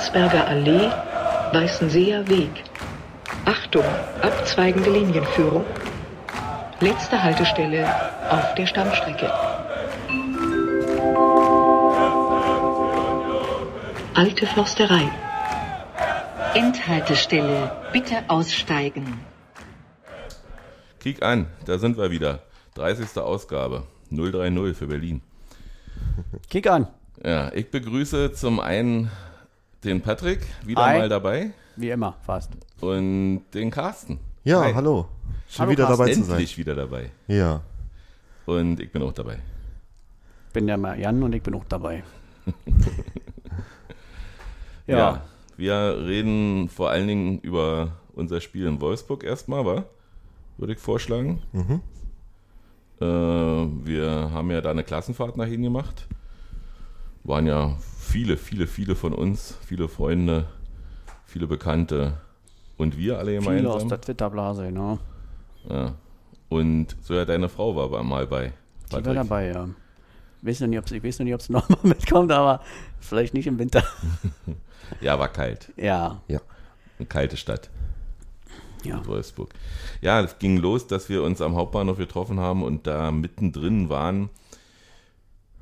Landsberger Allee, Weißenseer Weg. Achtung, abzweigende Linienführung. Letzte Haltestelle auf der Stammstrecke. Alte Forsterei. Endhaltestelle. Bitte aussteigen. Kick an, da sind wir wieder. 30. Ausgabe. 030 für Berlin. Kick an. Ja, ich begrüße zum einen den Patrick, wieder Hi. mal dabei, Wie immer, fast. und den Carsten. Ja, Hi. hallo. Schön Hallo, wieder Carsten. dabei zu sein. Endlich wieder dabei. Ja. Und ich bin auch dabei. Bin der mal Jan und ich bin auch dabei. ja. Ja, wir reden vor allen Dingen über unser Spiel in Wolfsburg erstmal, wa? Würde ich vorschlagen. Mhm. Äh, wir haben ja da eine Klassenfahrt nach Ihnen gemacht. Waren ja viele, viele, viele von uns, viele Freunde, viele Bekannte und wir alle Viele aus gemeinsam. der Twitter-Blase, ne? Ja. Und so ja, deine Frau war aber mal bei. Die war Patrick. dabei, ja. Weiß noch nicht, ob sie, ich weiß noch nicht, ob sie nochmal mitkommt, aber vielleicht nicht im Winter. Ja, war kalt. Ja, Ja. Eine kalte Stadt. ja. Wolfsburg. Ja, es ging los, dass wir uns am Hauptbahnhof getroffen haben und da mittendrin waren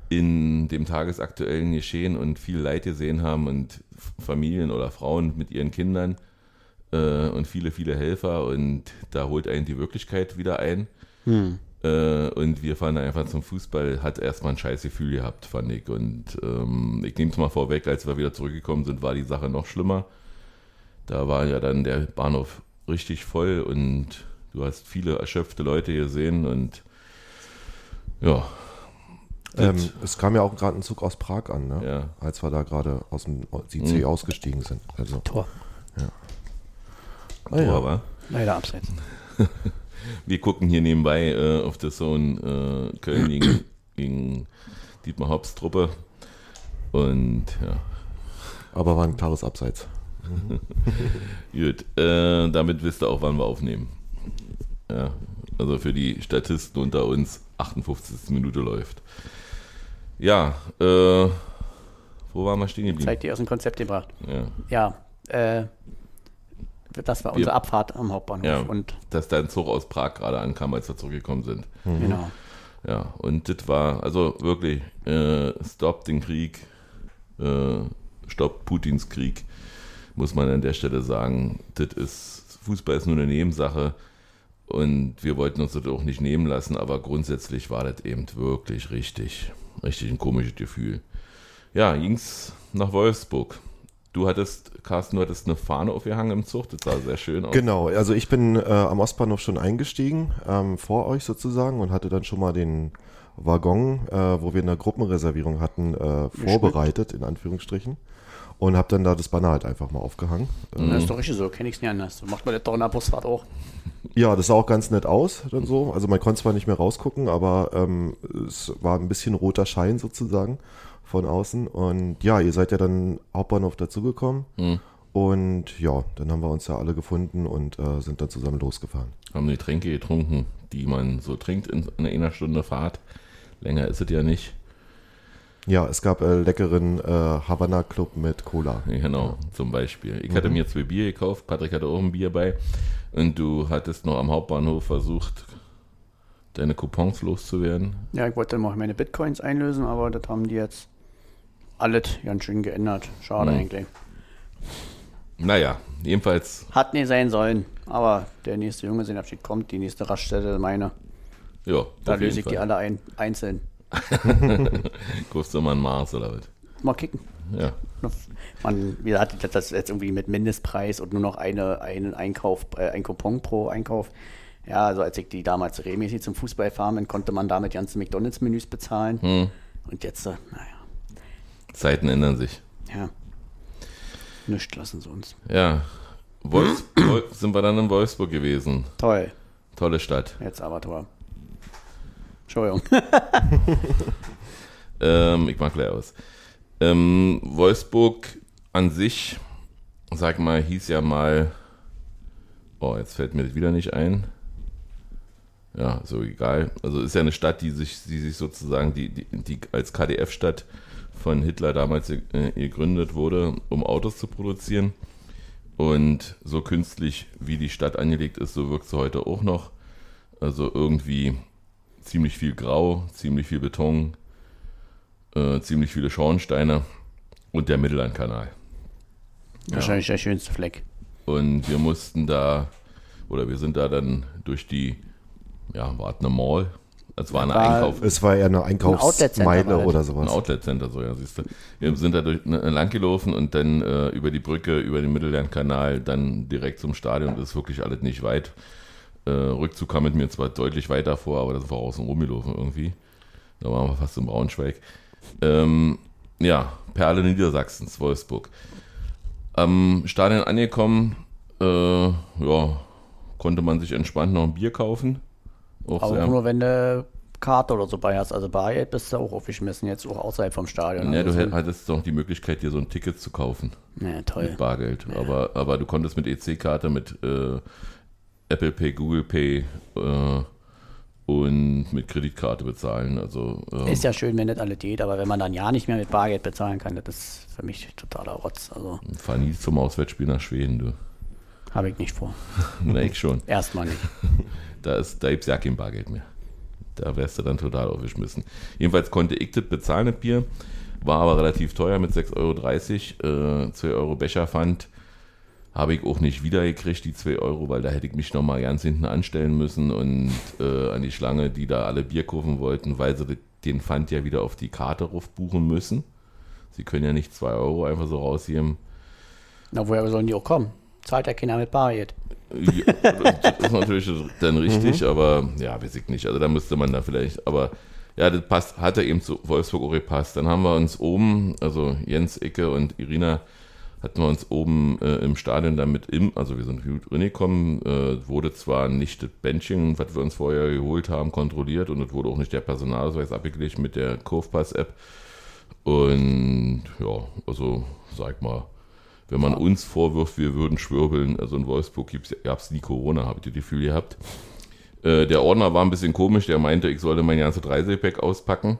in dem tagesaktuellen Geschehen und viel Leid gesehen haben und Familien oder Frauen mit ihren Kindern äh, und viele, viele Helfer und da holt einen die Wirklichkeit wieder ein. Äh, und wir fahren einfach zum Fußball, hat erstmal ein scheiß Gefühl gehabt, fand ich. Und ähm, ich nehme es mal vorweg, als wir wieder zurückgekommen sind, war die Sache noch schlimmer. Da war ja dann der Bahnhof richtig voll und du hast viele erschöpfte Leute gesehen und ja, Ähm, es kam ja auch gerade ein Zug aus Prag an, ne? Ja. als wir da gerade aus dem IC ausgestiegen sind. Also, Tor. ah, ja. aber Leider abseits. wir gucken hier nebenbei äh, auf der Zone äh, Köln gegen, gegen Dietmar Hopps Truppe und ja, aber war ein klares Abseits. Gut, äh, damit wisst ihr auch, wann wir aufnehmen. Ja, also für die Statisten unter uns 58. Minute läuft. Ja, äh, wo waren wir stehen geblieben? Zeit die aus dem Konzept gebracht. Ja, Ja, äh, das war unsere Wir- Abfahrt am Hauptbahnhof. ja Und dass da ein Zug aus Prag gerade ankam, als wir zurückgekommen sind. genau. Ja, und das war, also wirklich, äh, stoppt den Krieg, äh, stoppt Putins Krieg, muss man an der Stelle sagen. Das ist, Fußball ist nur eine Nebensache und wir wollten uns das auch nicht nehmen lassen, aber grundsätzlich war das eben wirklich richtig, richtig ein komisches Gefühl. Ja, ging's nach Wolfsburg. Du hattest, Carsten, du hattest eine Fahne aufgehangen im Zug, das sah sehr schön aus. Genau, also ich bin äh, am Ostbahnhof schon eingestiegen, ähm, vor euch sozusagen, und hatte dann schon mal den Waggon, äh, wo wir eine Gruppenreservierung hatten, äh, vorbereitet, in Anführungsstrichen. Und habe dann da das Banner halt einfach mal aufgehangen. Äh, Das ist doch richtig so, kenne ich es nicht anders. So macht man das doch in der Busfahrt auch. Ja, das sah auch ganz nett aus, dann so. Also man konnte zwar nicht mehr rausgucken, aber ähm, es war ein bisschen roter Schein sozusagen von außen. Und ja, ihr seid ja dann Hauptbahnhof dazugekommen. Hm. Und ja, dann haben wir uns ja alle gefunden und äh, sind dann zusammen losgefahren. haben die Tränke getrunken, die man so trinkt in, in einer Stunde Fahrt. Länger ist es ja nicht. Ja, es gab äh, leckeren äh, Havanna Club mit Cola. Genau, zum Beispiel. Ich hatte mir zwei Bier gekauft, Patrick hatte auch ein Bier bei. Und du hattest noch am Hauptbahnhof versucht, deine Coupons loszuwerden. Ja, ich wollte mal meine Bitcoins einlösen, aber das haben die jetzt alles ganz schön geändert. Schade Mhm. eigentlich. Naja, jedenfalls, Hat nie sein sollen, aber der nächste Junggesellenabschied kommt, die nächste Raststätte meine. ja. Da löse ich die Fall. alle ein, einzeln. Kostet immer ein Mars oder was? Mal kicken. Ja. Man, wie hat das jetzt irgendwie mit Mindestpreis und nur noch eine, einen Einkauf, äh, ein Coupon pro Einkauf. Ja, also als ich die damals regelmäßig zum Fußball fahren bin, konnte man damit ganze McDonalds-Menüs bezahlen. Hm. Und jetzt, äh, naja, Zeiten ändern sich. ja. Nichts lassen sie uns. Ja. Wolfs Wolf sind wir dann in Wolfsburg gewesen. Toll. Tolle Stadt. Jetzt aber Tor. Entschuldigung. Ähm, ich mag gleich aus. Ähm, Wolfsburg an sich, sag mal, hieß ja mal, oh, jetzt fällt mir das wieder nicht ein. Ja, so egal. Also ist ja eine Stadt, die sich, die sich sozusagen, die, die, die als KDF-Stadt von Hitler damals äh, gegründet wurde, um Autos zu produzieren. Und so künstlich wie die Stadt angelegt ist, so wirkt sie heute auch noch. Also irgendwie ziemlich viel Grau, ziemlich viel Beton, äh, ziemlich viele Schornsteine und der Mittellandkanal. Wahrscheinlich der schönste Fleck. Und wir mussten da, oder wir sind da dann durch die, ja, war eine Mall? Es war eine War- Einkauf, Es war eher eine Outlet-Center Einkaufsmeile das. oder ein sowas. Outlet Center, so ja, siehst du. Wir sind da durch, ne, lang gelaufen und dann äh, über die Brücke, über den Mittellandkanal, dann direkt zum Stadion. Das ist wirklich alles nicht weit. Äh, Rückzug kam mit mir zwar deutlich weiter vor, aber das war außen rumgelaufen irgendwie. Da waren wir fast in Braunschweig. Ähm, ja, Perle Niedersachsens, Wolfsburg. Am Stadion angekommen, äh, ja, konnte man sich entspannt noch ein Bier kaufen. Auch Aber nur wenn du Karte oder so bei hast. Also Bargeld bist du auch aufgeschmissen, jetzt auch außerhalb vom Stadion. Ja, du also, hätt- hattest doch die Möglichkeit, dir so ein Ticket zu kaufen. ja, toll. Mit Bargeld. Aber, aber du konntest mit EC-Karte, mit äh, Apple Pay, Google Pay äh, und mit Kreditkarte bezahlen. Also ähm, Ist ja schön, wenn das alles geht, aber wenn man dann ja nicht mehr mit Bargeld bezahlen kann, das ist für mich totaler Rotz. Also fahr nie zum Auswärtsspiel nach Schweden, du. habe ich nicht vor. Na, ich schon. Erstmal nicht. Da, ist, da gibt es ja kein Bargeld mehr. Da wärst du dann total aufgeschmissen. Jedenfalls konnte ich das bezahlen, das Bier. War aber relativ teuer mit 6,30 Euro. Äh, 2 Euro Becherpfand habe ich auch nicht wiedergekriegt, die 2 Euro, weil da hätte ich mich nochmal ganz hinten anstellen müssen und äh, an die Schlange, die da alle Bier kaufen wollten, weil sie den Pfand ja wieder auf die Karte ruf buchen müssen. Sie können ja nicht 2 Euro einfach so rausgeben. Na, woher sollen die auch kommen? Zahlt ja keiner mit Bargeld. Ja, das ist natürlich dann richtig, aber ja, weiß ich nicht. Also da müsste man da vielleicht, aber ja, das passt, hat er eben zu Wolfsburg auch gepasst. Dann haben wir uns oben, also Jens, Icke und Irina, hatten wir uns oben äh, im Stadion damit im, also wir sind gut reingekommen, äh, wurde zwar nicht das Bändchen, was wir uns vorher geholt haben, kontrolliert und es wurde auch nicht der Personalausweis abgeglichen mit der Kurvpass-App. Und ja, also sag mal, wenn man uns vorwirft, wir würden schwirbeln, also in Wolfsburg gab es nie Corona, habe ich das Gefühl gehabt. Äh, der Ordner war ein bisschen komisch, der meinte, ich sollte mein ganzes Reisegepäck auspacken.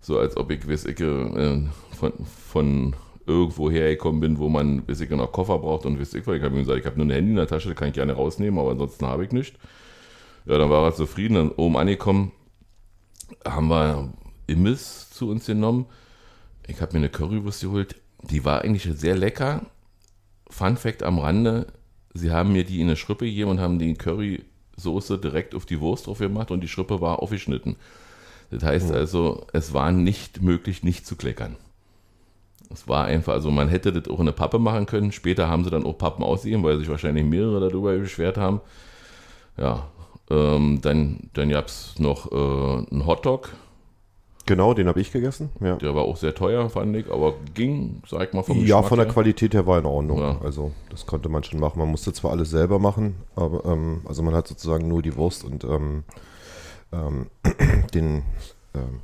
So als ob ich, weiß ich, äh, von, von irgendwo hergekommen bin, wo man, weiß ich, noch Koffer braucht und weiß ich, was. ich habe ihm gesagt, ich habe nur ein Handy in der Tasche, kann ich gerne rausnehmen, aber ansonsten habe ich nicht. Ja, dann war er zufrieden, dann oben angekommen, haben wir Imbiss zu uns genommen. Ich habe mir eine Currywurst geholt, die war eigentlich sehr lecker. Fun Fact am Rande, sie haben mir die in eine Schrippe gegeben und haben die Currysoße direkt auf die Wurst drauf gemacht und die Schrippe war aufgeschnitten. Das heißt also, es war nicht möglich, nicht zu kleckern. Es war einfach, also man hätte das auch in eine Pappe machen können. Später haben sie dann auch Pappen ausgegeben, weil sich wahrscheinlich mehrere darüber beschwert haben. Ja, ähm, dann, dann gab es noch äh, einen Hotdog, Genau, den habe ich gegessen. Ja, der war auch sehr teuer, fand ich, aber ging, sag ich mal, vom ja Geschmack von der her. Qualität her war in Ordnung. Ja. Also das konnte man schon machen. Man musste zwar alles selber machen, aber ähm, also man hat sozusagen nur die Wurst und ähm, ähm, den, ähm,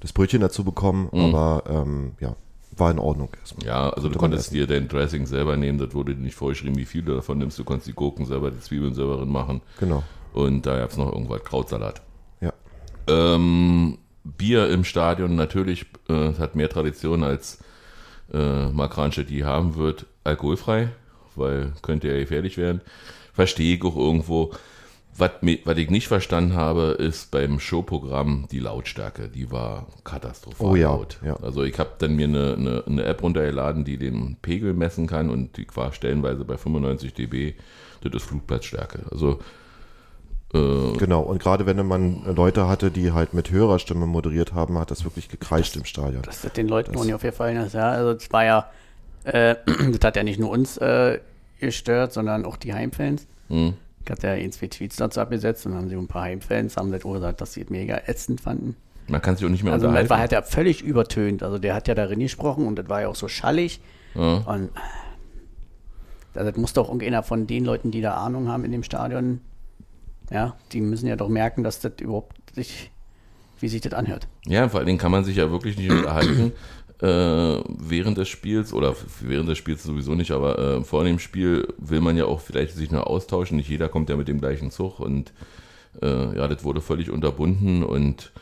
das Brötchen dazu bekommen, Mhm. aber ähm, ja, war in Ordnung erstmal. Ja, also du Konnte man konntest dir dein Dressing selber nehmen, das wurde dir nicht vorgeschrieben, wie viel du davon nimmst. Du konntest die Gurken selber, die Zwiebeln selber drin machen. Genau. Und da gab es noch irgendwas, Krautsalat. Ja. Ähm, Bier im Stadion natürlich, äh, hat mehr Tradition als äh, die haben wird, alkoholfrei, weil könnte ja gefährlich werden. Verstehe ich auch irgendwo. Was, ich nicht verstanden habe, ist beim Showprogramm die Lautstärke. Die war katastrophal Oh ja, laut. ja. Also ich habe dann mir eine, eine, eine App runtergeladen, die den Pegel messen kann und die war stellenweise bei 95 dB. Das ist Flugplatzstärke. Also äh, Genau, und gerade wenn man Leute hatte, die halt mit höherer Stimme moderiert haben, hat das wirklich gekreischt im Stadion. dass das den Leuten auch nicht aufgefallen ist. Ja, also es war ja, äh, das hat ja nicht nur uns äh, gestört, sondern auch die Heimfans. hm. Ich hatte ja ein, zwei Tweets dazu abgesetzt und haben sie ein paar Heimfans haben das auch gesagt, dass sie es mega ätzend fanden. man kann sich auch nicht mehr Also das unterhalten. war halt ja völlig übertönt. Also der hat ja darin gesprochen und das war ja auch so schallig. Ja. Und also das muss doch irgendeiner von den Leuten, die da Ahnung haben in dem Stadion, ja, die müssen ja doch merken, dass das überhaupt sich, wie sich das anhört. Ja, vor allen Dingen kann man sich ja wirklich nicht unterhalten während des Spiels oder während des Spiels sowieso nicht, aber äh, vor dem Spiel will man ja auch vielleicht sich nur austauschen. Nicht jeder kommt ja mit dem gleichen Zug und äh, ja, das wurde völlig unterbunden und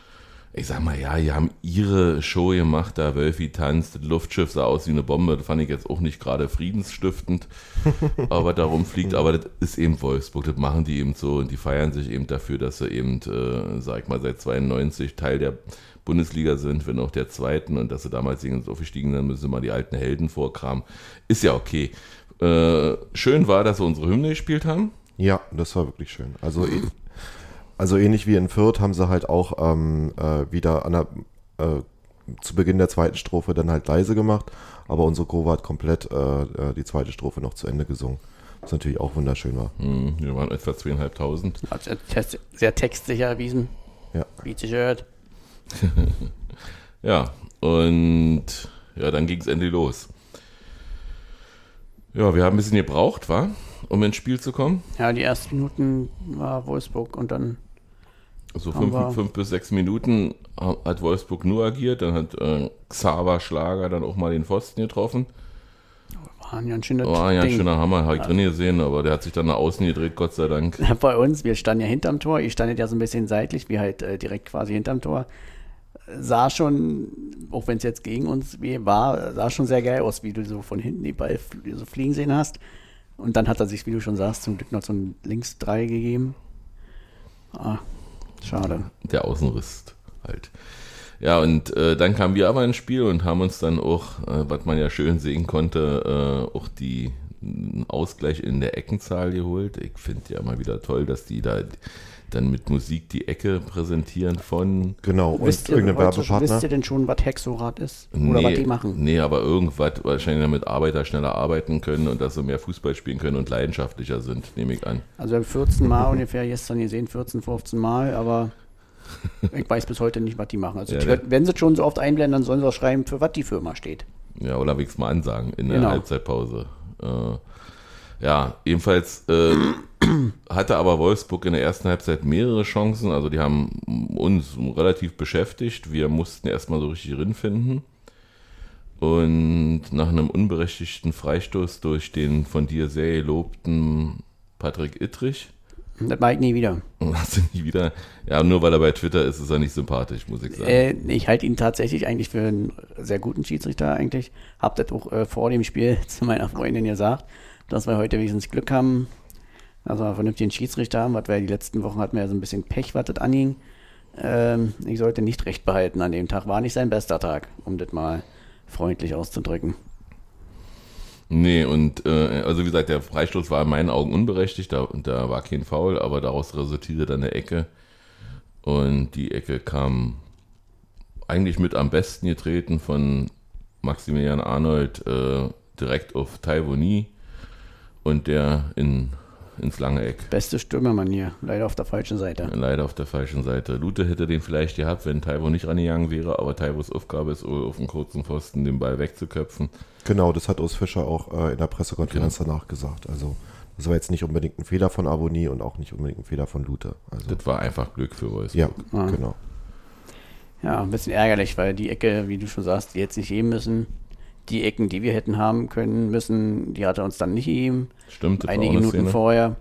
ich sag mal, ja, die haben ihre Show gemacht, da Wölfi tanzt, das Luftschiff sah aus wie eine Bombe, das fand ich jetzt auch nicht gerade friedensstiftend, aber darum fliegt, aber das ist eben Wolfsburg, das machen die eben so und die feiern sich eben dafür, dass sie eben, äh, sag ich mal, seit 92 Teil der Bundesliga sind, wenn auch der zweiten und dass sie damals irgendwie aufgestiegen sind, müssen sie mal die alten Helden vorkramen. Ist ja okay. Äh, schön war, dass sie unsere Hymne gespielt haben. Ja, das war wirklich schön. Also, eh- also ähnlich wie in Fürth haben sie halt auch ähm, äh, wieder an der, äh, zu Beginn der zweiten Strophe dann halt leise gemacht, aber unsere Kurve hat komplett äh, äh, die zweite Strophe noch zu Ende gesungen. Was natürlich auch wunderschön war. Hm, Wir waren etwa zweieinhalbtausend. Hat sich sehr textsicher erwiesen, Ja. wie sich gehört. Ja, und ja, dann ging es endlich los. Ja, wir haben ein bisschen gebraucht, war, um ins Spiel zu kommen. Ja, die ersten Minuten war Wolfsburg und dann So wir- fünf, fünf bis sechs Minuten hat Wolfsburg nur agiert. Dann hat äh, Xaver Schlager dann auch mal den Pfosten getroffen. war ein schöner War ein Ding. schöner Hammer, habe ich drin gesehen, aber der hat sich dann nach außen gedreht, Gott sei Dank. Bei uns, wir standen ja hinterm Tor, ihr standet ja so ein bisschen seitlich, wie halt äh, direkt quasi hinterm Tor. Sah schon, auch wenn es jetzt gegen uns war, sah schon sehr geil aus, wie du so von hinten die Ball so fliegen sehen hast. Und dann hat er sich, wie du schon sagst, zum Glück noch so ein Links-3 gegeben. Ah, schade. Der Außenriss halt. Ja, und äh, dann kamen wir aber ins Spiel und haben uns dann auch, äh, was man ja schön sehen konnte, äh, auch die Ausgleich in der Eckenzahl geholt. Ich finde ja immer wieder toll, dass die da dann mit Musik die Ecke präsentieren von Genau, und Wisst ihr, irgendein Werbepartner. wisst ihr denn schon, was Hexorad ist? Oder was die machen? Nee, aber irgendwas, wahrscheinlich damit Arbeiter schneller arbeiten können und dass sie mehr Fußball spielen können und leidenschaftlicher sind, nehme ich an. Also wir haben 14 Mal ungefähr gestern gesehen, 14, 15 Mal, aber ich weiß bis heute nicht, was die machen. Also Ja, die- wenn sie schon so oft einblenden, dann sollen sie auch schreiben, für was die Firma steht. Ja, oder will ich es mal ansagen in der Genau. Halbzeitpause. Äh, ja, ebenfalls äh, hatte aber Wolfsburg in der ersten Halbzeit mehrere Chancen. Also die haben uns relativ beschäftigt. Wir mussten erstmal so richtig finden. Und nach einem unberechtigten Freistoß durch den von dir sehr gelobten Patrick Ittrich, Das mache ich nie wieder. hast du nie wieder, ja, nur weil er bei Twitter ist, ist er nicht sympathisch, muss ich sagen. Äh, ich halte ihn tatsächlich eigentlich für einen sehr guten Schiedsrichter eigentlich. Hab das auch äh, vor dem Spiel zu meiner Freundin gesagt, dass wir heute wenigstens Glück haben, dass wir einen vernünftigen Schiedsrichter haben, was wir die letzten Wochen hatten wir ja so ein bisschen Pech, was das anging. Ähm, ich sollte nicht recht behalten an dem Tag. War nicht sein bester Tag, um das mal freundlich auszudrücken. Nee, und äh, also wie gesagt, der Freistoß war in meinen Augen unberechtigt, da, da war kein Foul, aber daraus resultierte dann eine Ecke. Und die Ecke kam eigentlich mit am besten getreten von Maximilian Arnold äh, direkt auf Taiwani und der in, ins lange Eck. Beste Stürmermanier, leider auf der falschen Seite. Leider auf der falschen Seite. Lute hätte den vielleicht gehabt, wenn Taiwo nicht rangegangen wäre, aber Taiwos Aufgabe ist, auf einen kurzen Pfosten den Ball wegzuköpfen. Genau, das hat Urs Fischer auch äh, in der Pressekonferenz danach gesagt. Also das war jetzt nicht unbedingt ein Fehler von Aboni und auch nicht unbedingt ein Fehler von Luther. Also, Das war einfach Glück für Wolfsburg. ja, Ah. genau. Ja, ein bisschen ärgerlich, weil die Ecke, wie du schon sagst, die hätte sich geben müssen. Die Ecken, die wir hätten haben können müssen, die hat er uns dann nicht gegeben. Stimmt, war Einige Minuten Szene. vorher.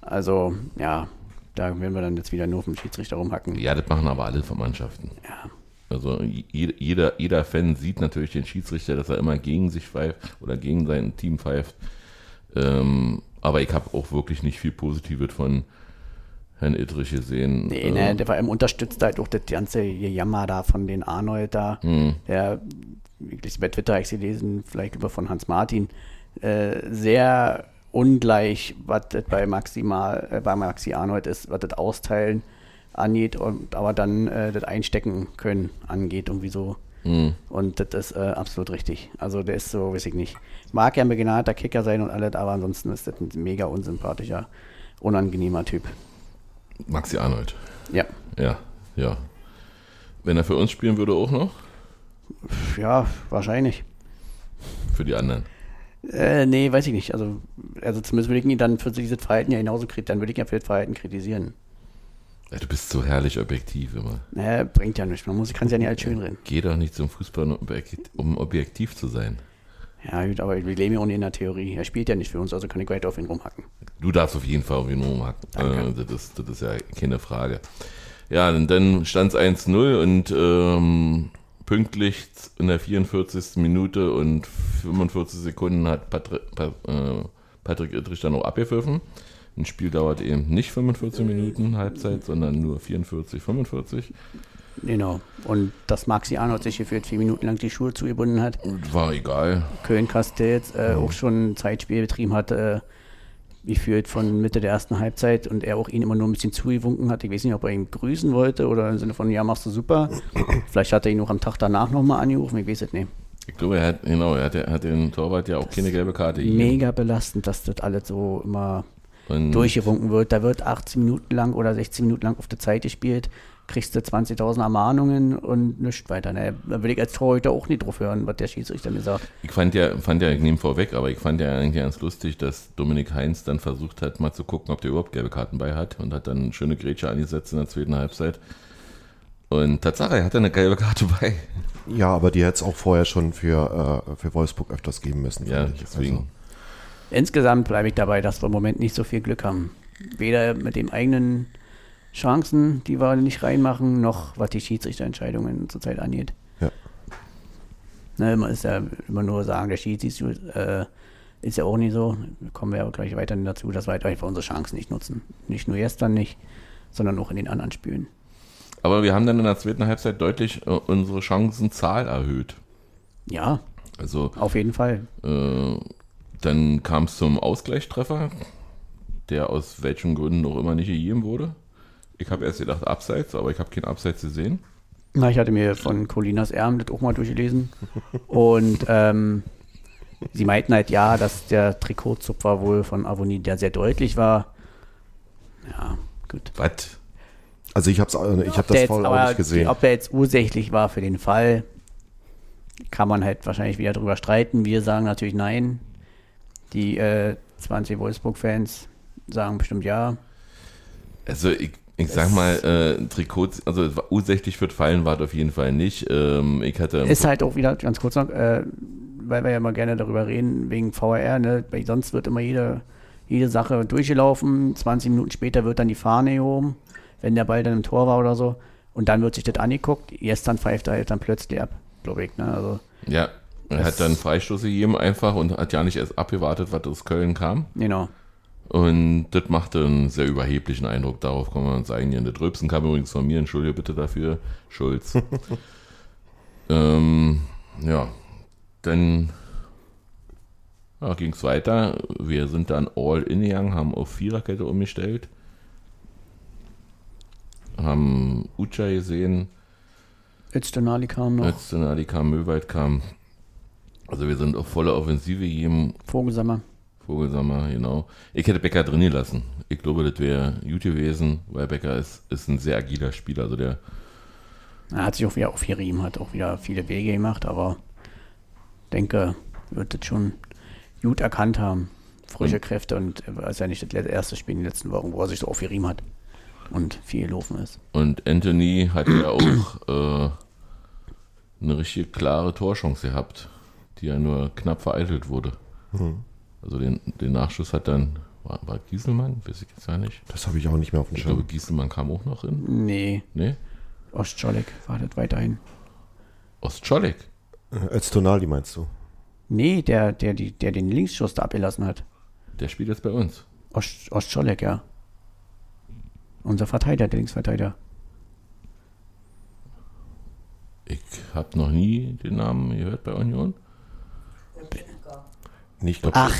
Also, ja, da werden wir dann jetzt wieder nur auf den Schiedsrichter rumhacken. Ja, das machen aber alle von Mannschaften. Ja. Also jeder, jeder, Fan sieht natürlich den Schiedsrichter, dass er immer gegen sich pfeift oder gegen sein Team pfeift. Ähm, aber ich habe auch wirklich nicht viel Positives von Herrn Ittrich gesehen. Nee, Ähm, ne, der vor allem unterstützt halt auch das ganze Jammer da von den Arnold da. Hm. Der, wirklich bei Twitter habe ich gelesen, vielleicht über von Hans Martin, äh, sehr ungleich, was das bei Maximal, äh, bei Maxi Arnold ist, was das Austeilen angeht und aber dann äh, das Einstecken können angeht, irgendwie so. hm. Und das ist äh, absolut richtig. Also der ist so, weiß ich nicht. Mag ja ein begnadeter Kicker sein und alles, aber ansonsten ist das ein mega unsympathischer, unangenehmer Typ. Maxi Arnold. Ja. Ja, ja. Wenn er für uns spielen würde, auch noch? Ja, wahrscheinlich. Für die anderen. Äh, nee, weiß ich nicht. Also, also zumindest würde ich ihn dann für dieses Verhalten ja genauso kritisieren. Dann würde ich ihn ja für das Verhalten kritisieren. Ja, du bist so herrlich objektiv immer. Naja, bringt ja nichts. Man muss, kann es ja nicht als schön reden. Geh doch nicht zum Fußball, um objekt- objektiv zu sein. Ja, gut, aber wir leben ja auch nicht in der Theorie. Er spielt ja nicht für uns, also kann ich weiter auf ihn rumhacken. Du darfst auf jeden Fall auf ihn rumhacken. Danke. Äh, das, ist, das ist ja keine Frage. Ja, und dann stand es 1-0 und ähm, pünktlich in der 44. Minute und 45 Sekunden hat Patri Pat äh, Patrick Ittrich dann noch abgepfiffen. Ein Spiel dauert eben nicht 45 Minuten Halbzeit, sondern nur 44, 45. Genau. Und dass Maxi Arnold sich hier für vier Minuten lang die Schuhe zugebunden hat. War egal. Köln-Castells äh, auch schon ein Zeitspiel betrieben hat, äh, geführt von Mitte der ersten Halbzeit und er auch ihn immer nur ein bisschen zugewunken hat. Ich weiß nicht, ob er ihn grüßen wollte oder im Sinne von, ja, machst du super. Vielleicht hat er ihn auch am Tag danach nochmal angerufen, ich weiß es nicht. Ich glaube, er hat, genau, er hat, hat den Torwart ja auch keine gelbe Karte. Mega belastend, dass das alles so immer Und durchgewunken wird. Da wird 18 Minuten lang oder 16 Minuten lang auf der Zeit gespielt, kriegst du 20.000 Ermahnungen und nichts weiter. Ne? Da will ich als Torhüter auch nicht drauf hören, was der Schiedsrichter mir sagt. Ich fand ja, fand ja, ich nehme vorweg, aber ich fand ja eigentlich ganz lustig, dass Dominik Heinz dann versucht hat, mal zu gucken, ob der überhaupt gelbe Karten bei hat und hat dann eine schöne Grätsche angesetzt in der zweiten Halbzeit. Und Tatsache, er hatte eine gelbe Karte bei. Ja, aber die hätte es auch vorher schon für, äh, für Wolfsburg öfters geben müssen. Ja, ich. deswegen. Also, Insgesamt bleibe ich dabei, dass wir im Moment nicht so viel Glück haben. Weder mit den eigenen Chancen, die wir nicht reinmachen, noch was die Schiedsrichterentscheidungen zurzeit angeht. Ja. Ne, man ist ja immer nur sagen, der Schiedsrichter äh, ist ja auch nicht so. Kommen wir auch gleich weiter dazu, dass wir halt einfach unsere Chancen nicht nutzen. Nicht nur gestern nicht, sondern auch in den anderen Spielen. Aber wir haben dann in der zweiten Halbzeit deutlich äh, unsere Chancenzahl erhöht. Ja, Also auf jeden Fall. äh, dann kam es zum Ausgleichstreffer, der aus welchen Gründen auch immer nicht gegeben wurde. Ich habe erst gedacht Abseits, aber ich habe keinen Abseits gesehen. Na, ich hatte mir von Colinas Erben das auch mal durchgelesen. Und ähm, sie meinten halt ja, dass der Trikotzupfer wohl von Avonie, der sehr deutlich war. Ja, gut. Was? also ich habe ich hab das jetzt Foul auch nicht gesehen. Ob der jetzt ursächlich war für den Fall, kann man halt wahrscheinlich wieder drüber streiten. Wir sagen natürlich nein. Die äh, 20 Wolfsburg-Fans sagen bestimmt ja. Also ich, ich sag mal, äh, Trikots, also ursächlich für Fallen war es auf jeden Fall nicht. Ähm, ich hatte Ist halt auch wieder, ganz kurz noch, äh, weil wir ja mal gerne darüber reden, wegen VRR, ne? weil sonst wird immer jede, jede Sache durchgelaufen, 20 Minuten später wird dann die Fahne gehoben, wenn der Ball dann im Tor war oder so, und dann wird sich das angeguckt, gestern pfeift er halt dann plötzlich ab, glaube ich. Ne? Also, ja, er hat dann Freistoß gegeben einfach und hat ja nicht erst abgewartet, was aus Köln kam. genau. Und das machte einen sehr überheblichen Eindruck. Darauf kommen wir uns einigen. Der Dröpsen kam übrigens von mir. Entschuldige bitte dafür. Schulz. ähm, ja, dann ja, ging es weiter. Wir sind dann all in gegangen, haben auf Viererkette umgestellt. Haben Ucha gesehen. Öztunali kam noch, Öztunali kam, Möwald kam. Also wir sind auf volle Offensive gegeben. Vogelsammer. Vogelsammer, genau. Ich hätte Becker drin gelassen. Ich glaube, das wäre gut gewesen, weil Becker ist, ist ein sehr agiler Spieler. Also der, Er hat sich auch wieder aufgerieben, hat auch wieder viele Wege gemacht, aber denke, wird das schon gut erkannt haben. Frische Und- Kräfte und er ist ja nicht das erste Spiel in den letzten Wochen, wo er sich so aufgerieben hat und viel gelaufen ist. und Anthony hat ja auch äh, eine richtig klare Torchance gehabt, die ja nur knapp vereitelt wurde. Also den, den Nachschuss hat dann, war, war Gieselmann? Weiß ich jetzt gar nicht. Das habe ich auch nicht mehr auf dem Ich glaube, Schirm. Gieselmann kam auch noch in. Nee, Ne? Ostscholek war das weiterhin. Ostscholek. Als Tonali meinst du? Nee, der, der, die, der den Linksschuss da abgelassen hat. Der spielt jetzt bei uns. Ost, Ostscholek, ja. Unser Verteidiger, der Linksverteidiger. Ich habe noch nie den Namen gehört bei Union. Nicht, glaub, Ach,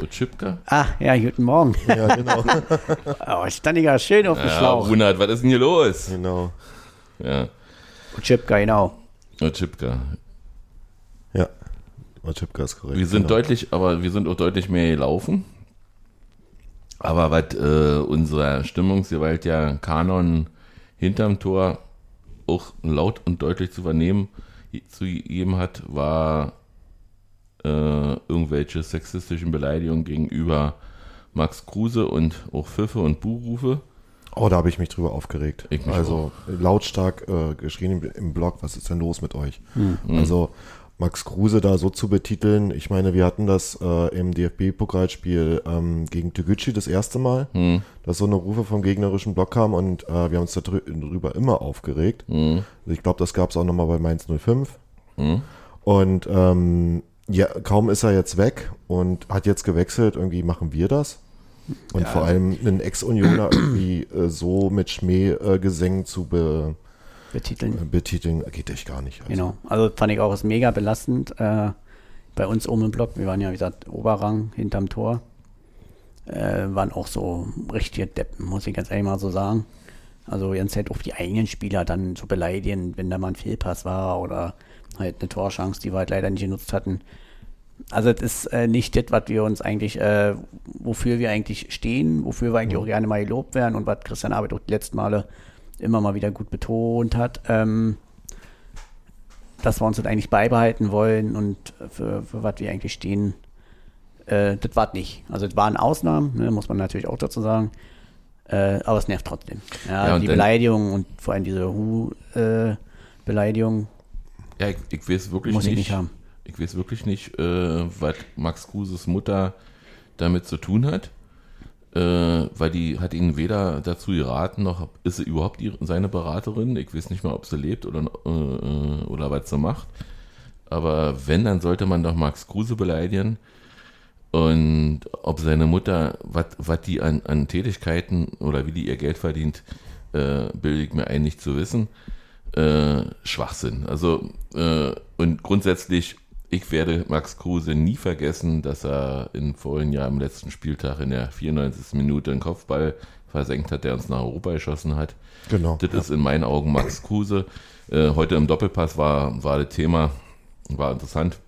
Otschipka? ah, ja, guten Morgen. Ja, genau. Oh, stand ich ja schön auf dem Ja, Schlauch. Runert, was ist denn hier los? genau. Ja, Chipka, genau. Otschipka. Ja. Otschipka ist korrekt. Wir sind genau. deutlich, aber wir sind auch deutlich mehr gelaufen. Aber was äh, unserer Stimmungsgewalt ja Kanon hinterm Tor auch laut und deutlich zu vernehmen zu gegeben hat, war äh, irgendwelche sexistischen Beleidigungen gegenüber Max Kruse und auch Pfiffe und Buhrufe. Oh, da habe ich mich drüber aufgeregt. Ich mich also lautstark äh, geschrien im, im Blog, was ist denn los mit euch? Also Max Kruse da so zu betiteln, ich meine, wir hatten das äh, im DFB-Pokalspiel ähm, gegen Toguchi das erste Mal, Hm. dass so eine Rufe vom gegnerischen Block kamen und äh, wir haben uns darüber immer aufgeregt. Hm. Also ich glaube, das gab es auch nochmal bei Mainz 05. Und ähm, ja, kaum ist er jetzt weg und hat jetzt gewechselt, irgendwie machen wir das. Und vor allem einen Ex-Unioner irgendwie äh, so mit Schmähgesängen zu be, betiteln. betiteln, geht echt gar nicht. Also, Genau. Also fand ich auch ist mega belastend. Äh, bei uns oben im Block, wir waren ja, wie gesagt, Oberrang hinterm Tor. Äh, waren auch so richtige Deppen, muss ich ganz ehrlich mal so sagen. Also ganz halt auch die eigenen Spieler dann zu beleidigen, wenn da mal ein Fehlpass war oder halt eine Torchance, die wir halt leider nicht genutzt hatten. Also das ist äh, nicht das, was wir uns eigentlich, äh, wofür wir eigentlich stehen, wofür wir eigentlich auch gerne mal gelobt werden und was Christian Arbeit auch die letzten Male immer mal wieder gut betont hat. Ähm, dass wir uns das eigentlich beibehalten wollen und für, für was wir eigentlich stehen, äh, das war nicht. Also das waren Ausnahmen, ne, muss man natürlich auch dazu sagen. Äh, aber es nervt trotzdem. Ja, Ja, die Beleidigung und vor allem diese Hu-Beleidigung Ja, ich, ich weiß wirklich muss ich nicht. nicht haben. Ich weiß wirklich nicht, äh, was Max Kruses Mutter damit zu tun hat. Äh, weil die hat ihn weder dazu geraten, noch ist sie überhaupt ihre, seine Beraterin. Ich weiß nicht mal, ob sie lebt oder, äh, äh, oder was sie macht. Aber wenn, dann sollte man doch Max Kruse beleidigen. Und ob seine Mutter, was die an, an Tätigkeiten oder wie die ihr Geld verdient, äh, bilde ich mir ein, nicht zu wissen. Äh, Schwachsinn. Also, äh, und grundsätzlich, ich werde Max Kruse nie vergessen, dass er in vorigen Jahr am letzten Spieltag in der 94. Minute einen Kopfball versenkt hat, der uns nach Europa geschossen hat. Genau. Das ist in meinen Augen Max Kruse. Äh, heute im Doppelpass war, war das Thema, war interessant.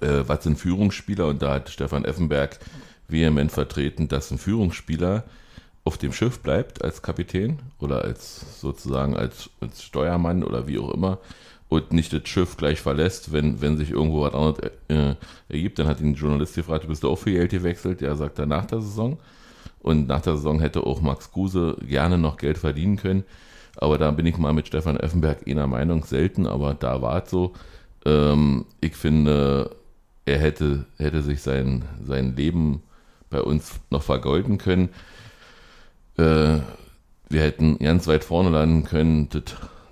Äh, was sind Führungsspieler? Und da hat Stefan Effenberg vehement vertreten, dass ein Führungsspieler auf dem Schiff bleibt als Kapitän oder als sozusagen als, als Steuermann oder wie auch immer und nicht das Schiff gleich verlässt, wenn, wenn sich irgendwo was anderes äh, ergibt. Dann hat ihn ein Journalist gefragt, bist du auch für Geld gewechselt? Ja, sagt er nach der Saison. Und nach der Saison hätte auch Max Kruse gerne noch Geld verdienen können. Aber da bin ich mal mit Stefan Effenberg einer Meinung, selten, aber da war es so. Ähm, ich finde, er hätte, hätte sich sein, sein Leben bei uns noch vergolden können. Äh, wir hätten ganz weit vorne landen können. Das,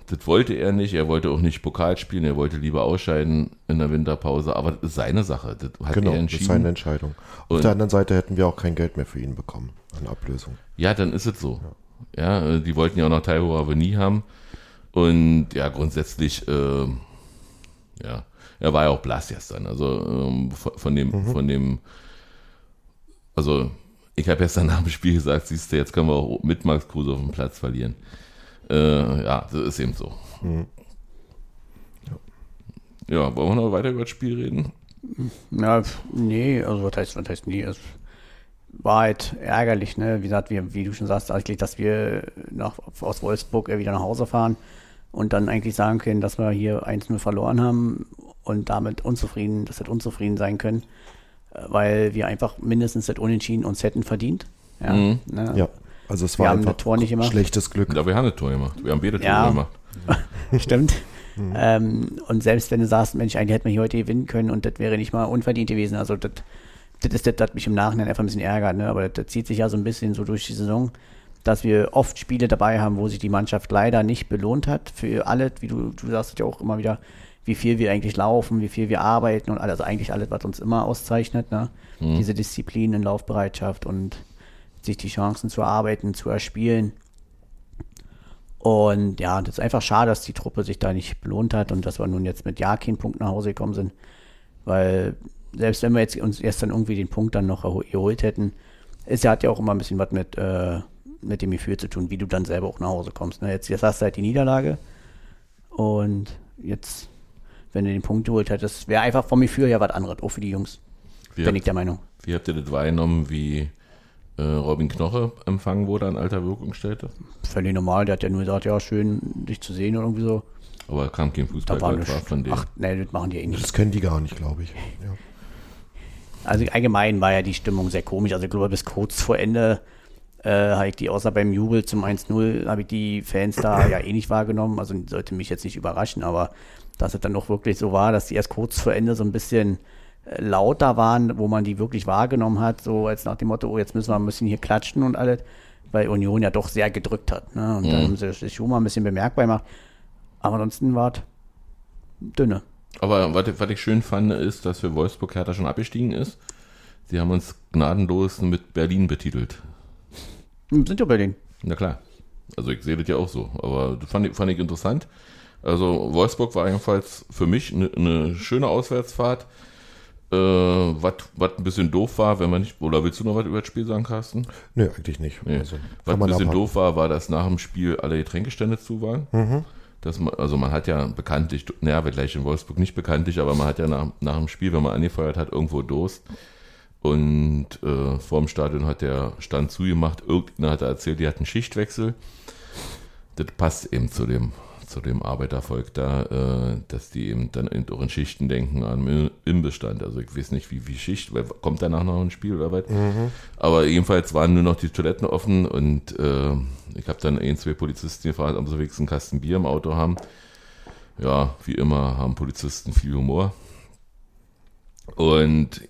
das wollte er nicht. Er wollte auch nicht Pokal spielen. Er wollte lieber ausscheiden in der Winterpause. Aber das ist seine Sache. Das hat Genau, er das entschieden. ist seine Entscheidung. Auf Und- der anderen Seite hätten wir auch kein Geld mehr für ihn bekommen an Ablösung. Ja, dann ist es so. Ja, äh, die wollten ja auch noch Taiwo Avenue haben. Und ja, grundsätzlich, ähm, ja, er war ja auch blass gestern. Also ähm, von, von dem, von dem, also ich habe gestern nach dem Spiel gesagt, siehst du, jetzt können wir auch mit Max Kruse auf dem Platz verlieren. Äh, ja, das ist eben so. Ja, wollen wir noch weiter über das Spiel reden? Ja, pf, nee, also was heißt, was heißt nee, es war halt ärgerlich, ne? Wie gesagt, wir, wie du schon sagst, eigentlich, dass wir nach, aus Wolfsburg wieder nach Hause fahren und dann eigentlich sagen können, dass wir hier 1-0 verloren haben und damit unzufrieden, dass wir unzufrieden sein können, weil wir einfach mindestens das Unentschieden uns hätten verdient. Ja, Mhm. ne? Ja, also es Wir war haben einfach das Tor nicht gemacht. schlechtes Glück. Ja, wir haben ein Tor gemacht. Wir haben beide Tore Ja. gemacht. Stimmt. Ähm, und selbst wenn du sagst, Mensch, eigentlich hätten wir hier heute gewinnen können und das wäre nicht mal unverdient gewesen. Also das, das ist das, was mich im Nachhinein einfach ein bisschen ärgert. Ne? Aber das, zieht sich ja so ein bisschen so durch die Saison, dass wir oft Spiele dabei haben, wo sich die Mannschaft leider nicht belohnt hat für alles, wie du, du sagst ja auch immer wieder, wie viel wir eigentlich laufen, wie viel wir arbeiten und alles, also eigentlich alles, was uns immer auszeichnet. Ne? Diese Disziplin in Laufbereitschaft und sich die Chancen zu erarbeiten, zu erspielen. Und ja, das ist einfach schade, dass die Truppe sich da nicht belohnt hat und dass wir nun jetzt mit ja keinen Punkt nach Hause gekommen sind. Weil selbst wenn wir jetzt uns erst dann irgendwie den Punkt dann noch erho- geholt hätten, ist ja, hat ja auch immer ein bisschen was mit, äh, mit dem Gefühl zu tun, wie du dann selber auch nach Hause kommst. Ne? Jetzt, jetzt hast du halt die Niederlage und jetzt, wenn du den Punkt geholt hättest, wäre einfach vom Gefühl her was anderes, auch für die Jungs. Wie bin habt- ich der Meinung. Wie habt ihr das wahrgenommen, wie äh, Robin Knoche empfangen wurde an alter Wirkungsstätte? Völlig normal, der hat ja nur gesagt, ja, schön, dich zu sehen oder irgendwie so. Aber kam kein Da war war von dem. Ach, nee, das machen die eh nicht. Das können die gar nicht, glaube ich. Ja. Also allgemein war ja die Stimmung sehr komisch. Also ich glaube, bis kurz vor Ende äh, habe ich die, außer beim Jubel zum 1-0, habe ich die Fans da ja eh nicht wahrgenommen. Also sollte mich jetzt nicht überraschen, aber dass es dann auch wirklich so war, dass die erst kurz vor Ende so ein bisschen äh, lauter waren, wo man die wirklich wahrgenommen hat, so als nach dem Motto, oh, jetzt müssen wir ein bisschen hier klatschen und alles, weil Union ja doch sehr gedrückt hat. Ne? Und dann haben sie das schon mal ein bisschen bemerkbar gemacht. Aber ansonsten war es dünne. Aber was, was ich schön fand, ist, dass für Wolfsburg Hertha schon abgestiegen ist. Sie haben uns gnadenlos mit Berlin betitelt. Sind ja Berlin. Na klar. Also ich sehe das ja auch so. Aber das fand ich, fand ich interessant. Also Wolfsburg war jedenfalls für mich eine ne schöne Auswärtsfahrt. Äh, was ein bisschen doof war, wenn man nicht. Oder willst du noch was über das Spiel sagen, Carsten? Nee, eigentlich nicht. Nee. Also, was ein bisschen doof war, war, dass nach dem Spiel alle Getränkestände zu waren. Dass man, also man hat ja bekanntlich, naja, gleich in Wolfsburg nicht bekanntlich, aber man hat ja nach, nach dem Spiel, wenn man angefeuert hat, irgendwo Durst. Und äh, vor dem Stadion hat der Stand zugemacht. Irgendeiner hat erzählt, die hatten Schichtwechsel. Das passt eben zu dem, zu dem Arbeitervolk da, äh, dass die eben dann in, in Schichten denken an Imbissstand. Also ich weiß nicht, wie, wie Schicht, weil kommt danach noch ein Spiel oder was. Aber jedenfalls waren nur noch die Toiletten offen und äh, ich habe dann ein, zwei Polizisten gefragt, ob sie wenigstens einen Kasten Bier im Auto haben. Ja, wie immer haben Polizisten viel Humor. Und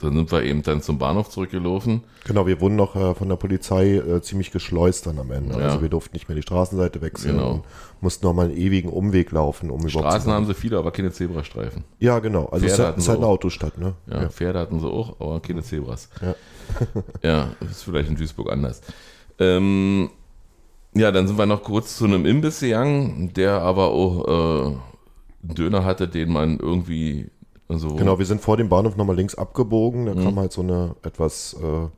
dann sind wir eben dann zum Bahnhof zurückgelaufen. Genau, wir wurden noch äh, von der Polizei äh, ziemlich geschleust dann am Ende. Ja. Also wir durften nicht mehr die Straßenseite wechseln Genau. und mussten noch mal einen ewigen Umweg laufen, um überhaupt Straßen haben sie viele, aber keine Zebrastreifen. Ja, genau. Also es ist, Pferde ja- hatten es ist sie halt eine auch. Autostadt, ne? Ja, Pferde hatten sie auch, aber keine Zebras. Ja. ja, ist vielleicht in Duisburg anders. Ähm, ja, dann sind wir noch kurz zu einem Imbiss gegangen, der aber auch äh, einen Döner hatte, den man irgendwie also Genau, wir sind vor dem Bahnhof nochmal links abgebogen. Da Mhm. kam halt so eine etwas, äh,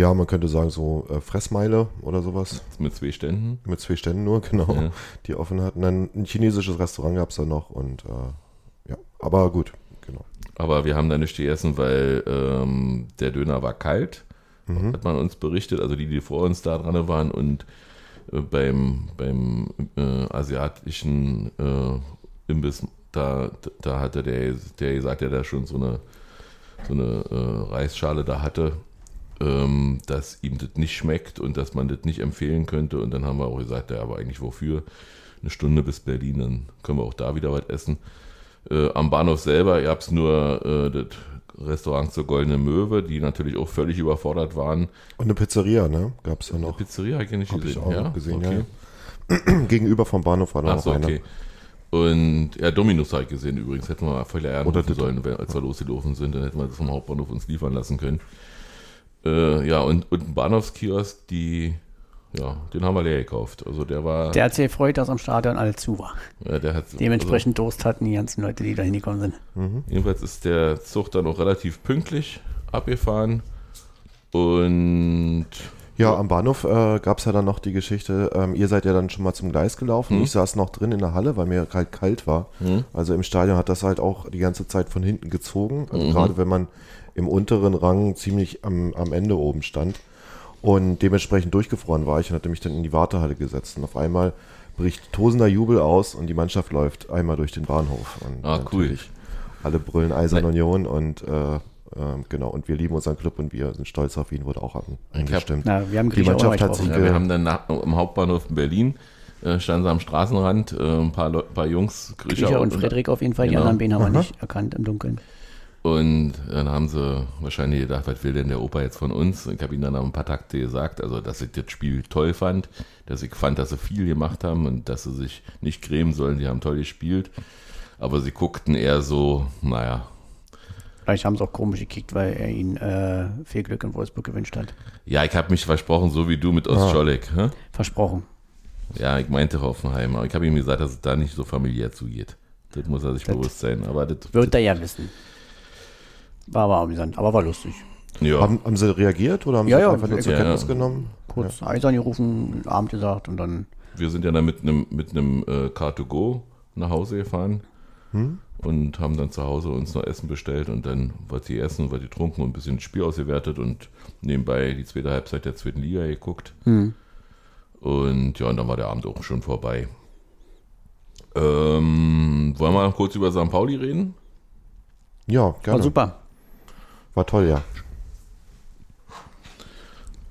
ja, man könnte sagen so äh, Fressmeile oder sowas. mit zwei Ständen. Mit zwei Ständen nur, genau, Ja. die offen hatten. Dann ein chinesisches Restaurant gab es da noch und äh, ja, aber gut, genau. Aber wir haben da nicht gegessen, weil ähm, der Döner war kalt, hat man uns berichtet. Also die, die vor uns da dran waren und äh, beim, beim äh, asiatischen äh, Imbiss, da, da hatte der, der gesagt, der da schon so eine, so eine äh, Reisschale da hatte, ähm, dass ihm das nicht schmeckt und dass man das nicht empfehlen könnte. Und dann haben wir auch gesagt, ja, aber eigentlich wofür? Eine Stunde bis Berlin, dann können wir auch da wieder was essen. Äh, am Bahnhof selber gab es nur äh, das Restaurant zur Goldene Möwe, die natürlich auch völlig überfordert waren. Und eine Pizzeria, ne? Gab es ja Eine noch. Pizzeria habe ich nicht Hab ich gesehen. auch ja? gesehen, okay. ja, Gegenüber vom Bahnhof war da noch so, einer. okay. Und ja, Dominus habe ich gesehen übrigens. Hätten wir mal vorher Oder anrufen sollen, wenn- als wir losgelaufen sind. Dann hätten wir das vom Hauptbahnhof uns liefern lassen können. Äh, ja, und, und ein Bahnhofskiosk, die, ja, den haben wir leer gekauft. Also der war, Der hat sich gefreut, dass am Stadion alles zu war. ja, der hat Dementsprechend Durst hatten die ganzen Leute, die da hingekommen sind. Also, jedenfalls ist der Zug dann auch relativ pünktlich abgefahren. Und Ja, am Bahnhof äh, gab es ja dann noch die Geschichte, ähm, ihr seid ja dann schon mal zum Gleis gelaufen. Mhm. Ich saß noch drin in der Halle, weil mir halt kalt war. Also im Stadion hat das halt auch die ganze Zeit von hinten gezogen. Also Mhm. gerade wenn man im unteren Rang ziemlich am, am Ende oben stand. Und dementsprechend durchgefroren war ich und hatte mich dann in die Wartehalle gesetzt. Und auf einmal bricht tosender Jubel aus und die Mannschaft läuft einmal durch den Bahnhof. Und Ah, cool. Alle brüllen Eisern Union und äh, ähm, genau, und wir lieben unseren Club und wir sind stolz auf ihn, wurde auch an, angestimmt. Na, wir haben Die Mannschaft hat sich Ja, wir haben dann nach, am Hauptbahnhof in Berlin, äh, standen sie am Straßenrand, äh, ein paar, Leu paar Jungs, Griecher, Griecher und Frederik auf jeden Fall, die Genau. anderen Beine haben wir nicht erkannt im Dunkeln. Und dann haben sie wahrscheinlich gedacht, was will denn der Opa jetzt von uns? Ich habe ihnen dann ein paar Takte gesagt, also dass ich das Spiel toll fand, dass ich fand, dass sie viel gemacht haben und dass sie sich nicht grämen sollen, die haben toll gespielt. Aber sie guckten eher so, naja, Vielleicht haben sie auch komisch gekickt, weil er ihnen äh, viel Glück in Wolfsburg gewünscht hat. ja, ich habe mich versprochen, so wie du mit Ostscholek. hä? Versprochen. Ja, ich meinte Hoffenheim, aber ich habe ihm gesagt, dass es da nicht so familiär zugeht. Das muss er sich Das bewusst sein. Aber das, Wird er ja wissen. War aber amüsant, aber war lustig. ja. Haben, haben sie reagiert oder haben Ja, sie ja, einfach nur zur ja, Kenntnis ja. genommen? Kurz Eisern gerufen, Abend gesagt und dann Wir sind ja dann mit einem mit einem äh, Car2Go nach Hause gefahren und haben dann zu Hause uns noch Essen bestellt und dann was die essen, was die trunken und ein bisschen das Spiel ausgewertet und nebenbei die zweite Halbzeit der zweiten Liga geguckt. Und ja, und dann war der Abend auch schon vorbei. Ähm, wollen wir noch kurz über St. Pauli reden? Ja, gerne. war super. War toll, ja.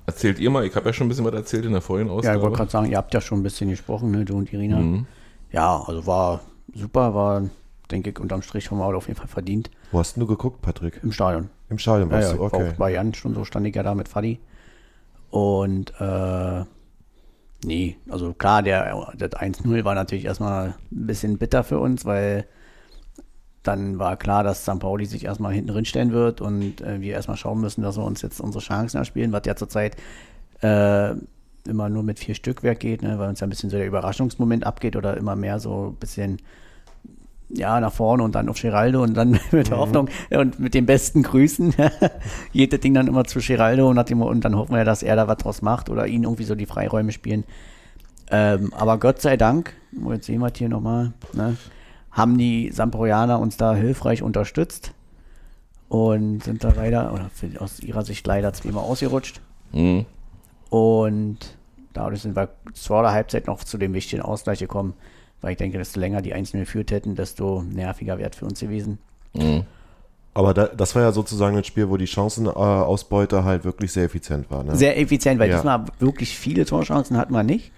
Erzählt ihr mal, ich habe ja schon ein bisschen was erzählt in der vorigen Ja, ich wollte Ausgabe. gerade sagen, ihr habt ja schon ein bisschen gesprochen, ne, du und Irina. Mhm. Ja, also war super, war, denke ich, unterm Strich haben wir auf jeden Fall verdient Wo hast du geguckt, Patrick? im Stadion. Im Stadion Ja, warst ja, du? ich war Okay. auch bei Jan schon so, stand ich ja da mit Fadi. Und äh, nee, also klar, der, das 1-0 war natürlich erstmal ein bisschen bitter für uns, weil dann war klar, dass St. Pauli sich erstmal hinten drin stellen wird und äh, wir erstmal schauen müssen, dass wir uns jetzt unsere Chancen erspielen, was ja zurzeit äh, immer nur mit vier Stück weggeht, ne, weil uns ja ein bisschen so der Überraschungsmoment abgeht oder immer mehr so ein bisschen ja, nach vorne und dann auf Geraldo und dann mit der Hoffnung und mit den besten Grüßen jedes Ding dann immer zu Geraldo und, dem, und dann hoffen wir, dass er da was draus macht oder ihn irgendwie so die Freiräume spielen. Ähm, aber Gott sei Dank, oh, jetzt sehen wir es hier nochmal, ne, haben die Samproianer uns da hilfreich unterstützt und sind da leider, oder aus ihrer Sicht leider zweimal ausgerutscht. Mhm. Und dadurch sind wir der Halbzeit noch zu dem wichtigen Ausgleich gekommen, weil ich denke, desto länger die Einzelnen geführt hätten, desto nerviger wäre es für uns gewesen. Mhm. Aber da, das war ja sozusagen ein Spiel, wo die Chancenausbeute halt wirklich sehr effizient war. Ne? Sehr effizient, weil Ja. diesmal wirklich viele Torchancen hatten wir nicht,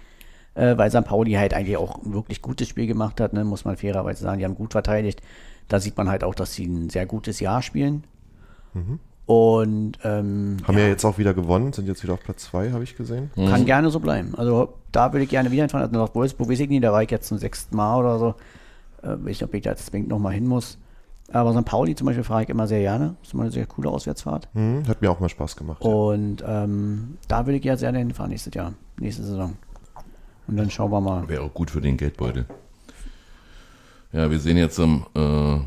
äh, weil St. Pauli halt eigentlich auch ein wirklich gutes Spiel gemacht hat, ne, muss man fairerweise sagen. Die haben gut verteidigt. Da sieht man halt auch, dass sie ein sehr gutes Jahr spielen. Und ähm, Haben ja. jetzt auch wieder gewonnen, sind jetzt wieder auf Platz 2, habe ich gesehen. Kann gerne so bleiben. Also da würde ich gerne wieder hinfahren. Also nach Wolfsburg weiß ich nicht, da war ich jetzt zum sechsten Mal oder so. Äh, weiß nicht, ob ich da jetzt zwingend nochmal hin muss. Aber St. Pauli zum Beispiel fahre ich immer sehr gerne. Das ist immer eine sehr coole Auswärtsfahrt. Mhm, hat mir auch mal Spaß gemacht. ja. Und ähm, da würde ich ja sehr gerne hinfahren nächstes Jahr, nächste Saison. Und dann schauen wir mal Wäre auch gut für den Geldbeutel. Ja, wir sehen jetzt ähm, äh,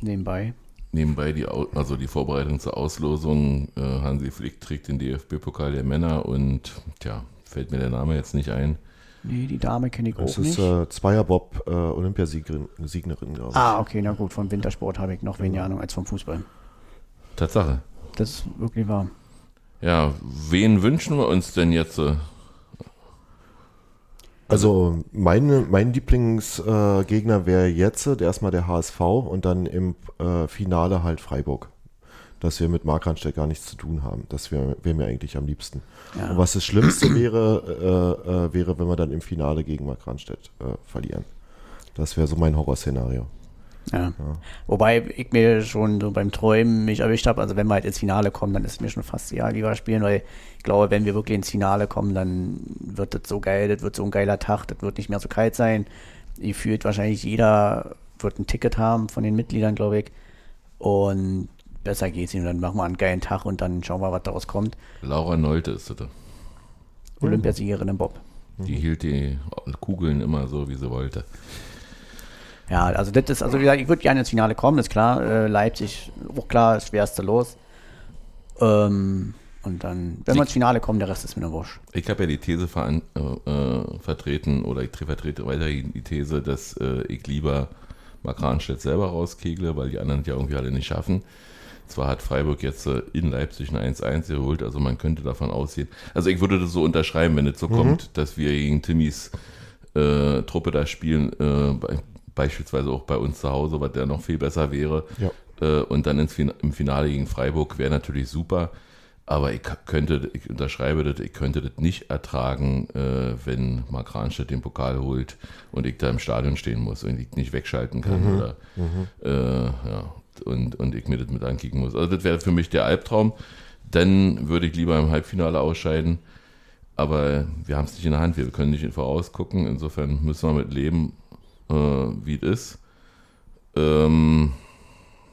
nebenbei. Nebenbei die, also die Vorbereitung zur Auslosung. Äh, Hansi Flick trägt den DFB-Pokal der Männer und, tja, fällt mir der Name jetzt nicht ein. Nee, die Dame kenne ich Das auch ist nicht. äh, Zweierbob äh, Olympiasiegerin, glaube ich. ah, okay, na gut. Vom Wintersport habe ich noch weniger Ahnung als vom Fußball. Tatsache. Das ist wirklich wahr. Ja, wen wünschen wir uns denn jetzt? Äh, Also meine, mein Lieblingsgegner äh, wäre jetzt erstmal der HSV und dann im äh, Finale halt Freiburg. Dass wir mit Markranstädt gar nichts zu tun haben. Das wäre wär mir eigentlich am liebsten. Ja. Und was das Schlimmste wäre, äh, äh, wäre, wenn wir dann im Finale gegen Markranstädt äh, verlieren. Das wäre so mein Horrorszenario. Ja. Wobei ich mir schon so beim Träumen mich erwischt habe, also wenn wir halt ins Finale kommen, dann ist mir schon fast egal, wie wir spielen, weil ich glaube, wenn wir wirklich ins Finale kommen, dann wird das so geil, das wird so ein geiler Tag, das wird nicht mehr so kalt sein. Ihr fühlt wahrscheinlich jeder wird ein Ticket haben von den Mitgliedern, glaube ich. Und besser geht's. Und dann machen wir einen geilen Tag und dann schauen wir, was daraus kommt. Laura Nolte ist das. Olympiasiegerin im Bob. Die hielt die Kugeln immer so, wie sie wollte. Ja, also das ist, also wie gesagt, ich würde gerne ins Finale kommen, ist klar. Äh, Leipzig, auch klar, das schwerste Los. Ähm, und dann, wenn wir ins Finale kommen, der Rest ist mir nur wurscht. Ich habe ja die These veran, äh, äh, vertreten, oder ich tre- vertrete weiterhin die These, dass äh, ich lieber Markranstädt selber rauskegle, weil die anderen es ja irgendwie alle nicht schaffen. Zwar hat Freiburg jetzt äh, in Leipzig ein 1-1 geholt, also man könnte davon ausgehen. Also ich würde das so unterschreiben, wenn es so kommt, dass wir gegen Timmys äh, Truppe da spielen, äh, beispielsweise auch bei uns zu Hause, was ja noch viel besser wäre. Ja. Äh, und dann ins fin im Finale gegen Freiburg wäre natürlich super. Aber ich könnte, ich unterschreibe das, ich könnte das nicht ertragen, äh, wenn Mark Rahnstedt den Pokal holt und ich da im Stadion stehen muss und ich nicht wegschalten kann oder äh, ja, und, und ich mir das mit ankicken muss. Also das wäre für mich der Albtraum. Dann würde ich lieber im Halbfinale ausscheiden. Aber wir haben es nicht in der Hand, wir können nicht vorausgucken. Insofern müssen wir mit leben, äh, wie es ist. Ähm,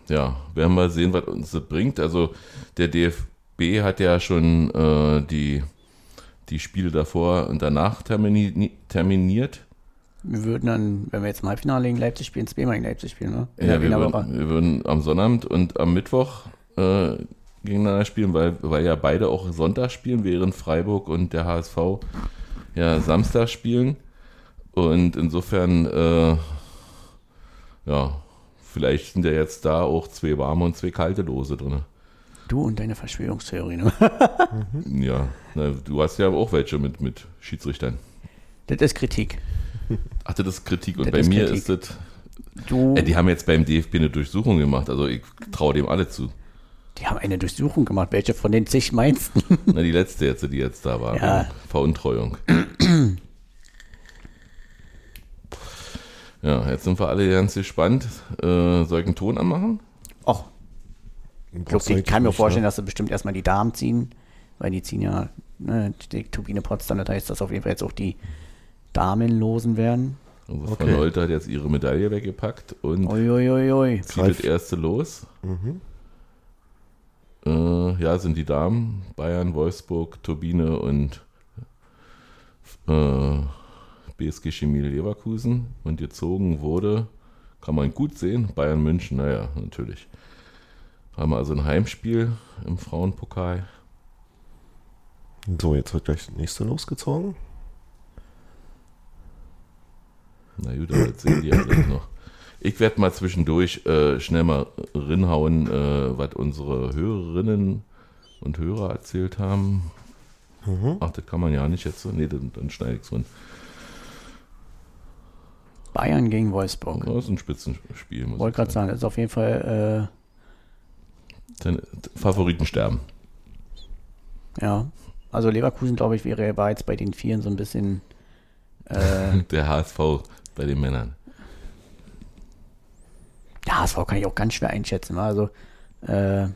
ja, werden wir sehen, was uns das bringt. Also der DFB hat ja schon äh, die, die Spiele davor und danach termini terminiert. Wir würden dann, wenn wir jetzt im Halbfinale gegen Leipzig spielen, zweimal gegen Leipzig spielen, ne? In Ja, wir, würden, wir würden am Sonnabend und am Mittwoch äh, gegeneinander spielen, weil, weil ja beide auch Sonntag spielen, während Freiburg und der HSV ja Samstag spielen. Und insofern, äh, ja, vielleicht sind ja jetzt da auch zwei warme und zwei kalte Lose drin. Du und deine Verschwörungstheorie, ne? Ja, na, du hast ja auch welche mit, mit Schiedsrichtern. das ist Kritik. Ach, das ist Kritik. Und Das bei ist mir Kritik. ist das. Du, Äh, die haben jetzt beim DFB eine Durchsuchung gemacht, also ich traue dem alle zu. Die haben eine Durchsuchung gemacht. Welche von den zig meinst du? Na, die letzte jetzt, die jetzt da war. Ja. Veruntreuung. ja, jetzt sind wir alle ganz gespannt. Äh, soll ich einen Ton anmachen? Och, ich, glaub, kann mir eigentlich vorstellen, nicht, dass sie bestimmt erstmal die Damen ziehen, weil die ziehen ja ne, die Turbine Potsdam, das heißt, dass auf jeden Fall jetzt auch die Damen losen werden. Also Frau Okay. Nolte hat jetzt ihre Medaille weggepackt und Uiuiui. zieht das erste los. Äh, ja, sind die Damen. Bayern, Wolfsburg, Turbine und äh, BSG Chemie Leverkusen. Und gezogen wurde, kann man gut sehen, Bayern München, naja, natürlich. Haben wir also ein Heimspiel im Frauenpokal. So, jetzt wird gleich das nächste losgezogen. Na gut, aber jetzt sehen die ja gleich noch. Ich werde mal zwischendurch äh, schnell mal rinhauen, äh, was unsere Hörerinnen und Hörer erzählt haben. Ach, das kann man ja nicht jetzt so. Nee, dann, dann schneide ich es drin. Bayern gegen Wolfsburg. Das ist ein Spitzenspiel. muss Wollte gerade sagen, das ist auf jeden Fall, Deine Favoriten sterben. äh, ja. Also Leverkusen, glaube ich, wäre war jetzt bei den Vieren so ein bisschen, äh, Der HSV bei den Männern. ja, das kann ich auch ganz schwer einschätzen. Also, äh,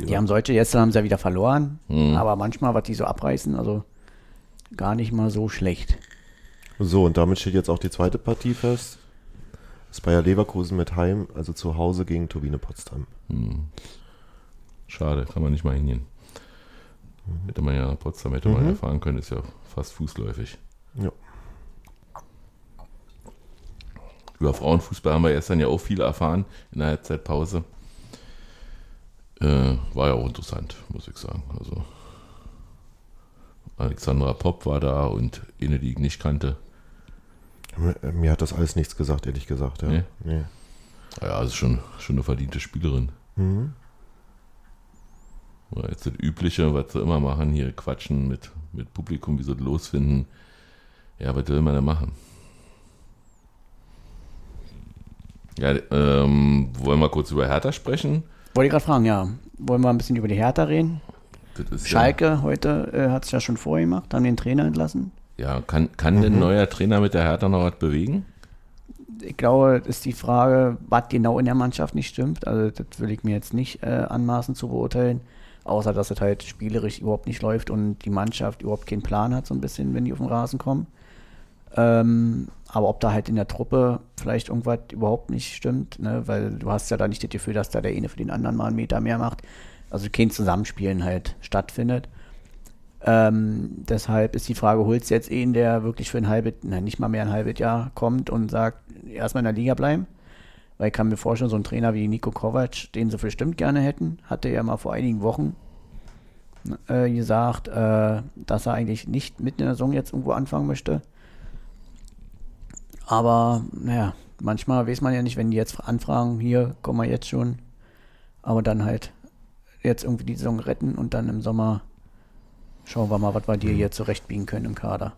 die haben solche, jetzt haben sie ja wieder verloren, Mhm. aber manchmal, was die so abreißen, also gar nicht mal so schlecht. So, und damit steht jetzt auch die zweite Partie fest. Das Bayer Leverkusen mit Heim, also zu Hause gegen Turbine Potsdam. Schade, kann man nicht mal hingehen. Hätte man ja nach Potsdam hätte man ja fahren können, ist ja fast fußläufig. Ja. Über Frauenfußball haben wir gestern ja auch viel erfahren in der Halbzeitpause. Äh, war ja auch interessant, muss ich sagen. Also Alexandra Popp war da und eine, die ich nicht kannte. Mir, hat das alles nichts gesagt, ehrlich gesagt. Ja. Nee? Nee. Ja, ist schon, schon eine verdiente Spielerin. Mhm. Ja, jetzt das Übliche, was sie immer machen, hier quatschen mit, mit Publikum, wie sie das losfinden. Ja, was will man da machen? Ja, ähm, wollen wir kurz über Hertha sprechen? Wollte ich gerade fragen, ja. Wollen wir ein bisschen über die Hertha reden? Das ist Schalke heute äh, hat es ja schon vorher gemacht, haben den Trainer entlassen. Ja, kann, kann denn ein neuer Trainer mit der Hertha noch was bewegen? Ich glaube, ist die Frage, was genau in der Mannschaft nicht stimmt. Also das will ich mir jetzt nicht äh, anmaßen zu beurteilen. Außer, dass es halt spielerisch überhaupt nicht läuft und die Mannschaft überhaupt keinen Plan hat, so ein bisschen, wenn die auf den Rasen kommen. Ähm, aber ob da halt in der Truppe vielleicht irgendwas überhaupt nicht stimmt, ne? weil du hast ja da nicht das Gefühl, dass da der eine für den anderen mal einen Meter mehr macht. Also kein Zusammenspielen halt stattfindet. Ähm, deshalb ist die Frage, holst du jetzt einen, der wirklich für ein halbes, nein, nicht mal mehr ein halbes Jahr kommt und sagt, erstmal in der Liga bleiben? Weil ich kann mir vorstellen, so ein Trainer wie Nico Kovac, den sie bestimmt gerne hätten, hatte ja mal vor einigen Wochen äh, gesagt, äh, dass er eigentlich nicht mitten in der Saison jetzt irgendwo anfangen möchte. Aber, naja, manchmal weiß man ja nicht, wenn die jetzt anfragen, hier, kommen wir jetzt schon, aber dann halt jetzt irgendwie die Saison retten und dann im Sommer schauen wir mal, was wir dir hier zurechtbiegen können im Kader.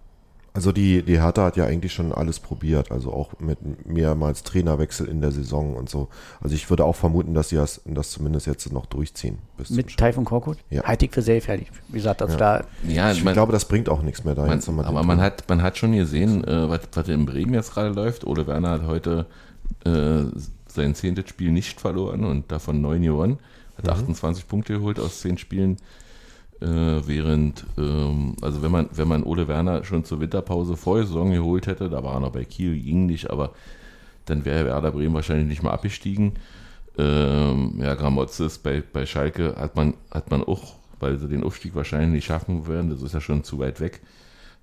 Also die, die Hertha hat ja eigentlich schon alles probiert, also auch mit mehrmals Trainerwechsel in der Saison und so. Also ich würde auch vermuten, dass sie das, das zumindest jetzt noch durchziehen. Mit. Taifun Korkut? Ja. Halte ich für sehr fertig. Wie gesagt, also da Ja, Ich man- glaube, das bringt auch nichts mehr da Man, jetzt aber man hat, man hat schon gesehen, äh, was, was in Bremen jetzt gerade läuft. Ole Werner hat heute äh, sein zehntes Spiel nicht verloren und davon neun gewonnen. Hat 28 Punkte geholt aus zehn Spielen. Äh, während, ähm, also wenn man, wenn man Ole Werner schon zur Winterpause vor Saison geholt hätte, da war er noch bei Kiel, ging nicht, aber dann wäre Werder Bremen wahrscheinlich nicht mal abgestiegen. Ähm, ja, Gramozis bei, bei Schalke hat man, hat man auch, weil sie den Aufstieg wahrscheinlich nicht schaffen werden, das ist ja schon zu weit weg,